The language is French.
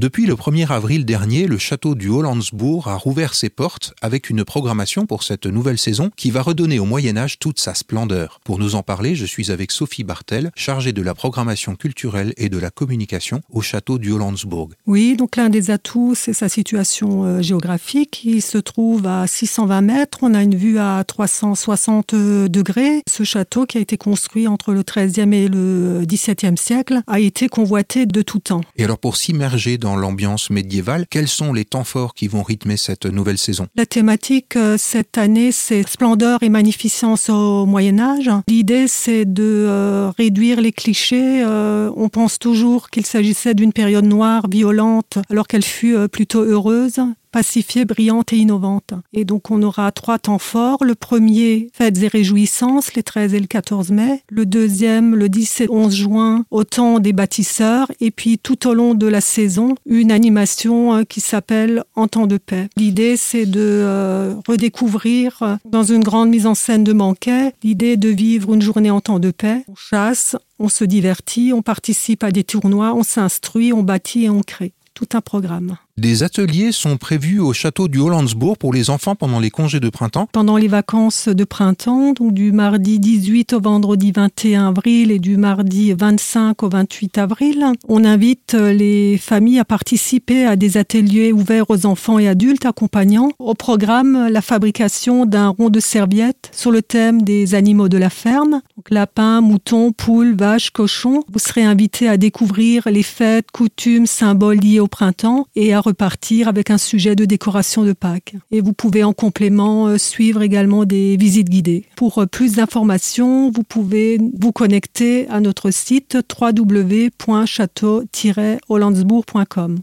Depuis le 1er avril dernier, le château du Hollandsbourg a rouvert ses portes avec une programmation pour cette nouvelle saison qui va redonner au Moyen Âge toute sa splendeur. Pour nous en parler, je suis avec Sophie Bartel, chargée de la programmation culturelle et de la communication au château du Hollandsbourg. Oui, donc l'un des atouts, c'est sa situation euh, géographique. Il se trouve à 620 mètres, on a une vue à 360 degrés. Ce château qui a été construit entre le 13e et le 17e siècle a été convoité de tout temps. Et alors pour s'immerger dans l'ambiance médiévale, quels sont les temps forts qui vont rythmer cette nouvelle saison? La thématique euh, cette année, c'est splendeur et magnificence au Moyen Âge. L'idée, c'est de euh, réduire les clichés. Euh, on pense toujours qu'il s'agissait d'une période noire, violente, alors qu'elle fut plutôt heureuse pacifiée, brillante et innovante. Et donc on aura trois temps forts. Le premier, fêtes et réjouissances, les 13 et le 14 mai. Le deuxième, le 10 et 11 juin, au temps des bâtisseurs. Et puis tout au long de la saison, une animation euh, qui s'appelle En temps de paix. L'idée, c'est de euh, redécouvrir euh, dans une grande mise en scène de banquet l'idée de vivre une journée en temps de paix. On chasse, on se divertit, on participe à des tournois, on s'instruit, on bâtit et on crée. Tout un programme. Des ateliers sont prévus au château du Hollandsbourg pour les enfants pendant les congés de printemps. Pendant les vacances de printemps, donc du mardi 18 au vendredi 21 avril et du mardi 25 au 28 avril, on invite les familles à participer à des ateliers ouverts aux enfants et adultes accompagnants. Au programme, la fabrication d'un rond de serviette sur le thème des animaux de la ferme, donc lapins, moutons, poules, vaches, cochons. Vous serez invités à découvrir les fêtes, coutumes, symboles liés au printemps et à repartir avec un sujet de décoration de Pâques. Et vous pouvez en complément euh, suivre également des visites guidées. Pour euh, plus d'informations, vous pouvez vous connecter à notre site www.château-hollandsbourg.com.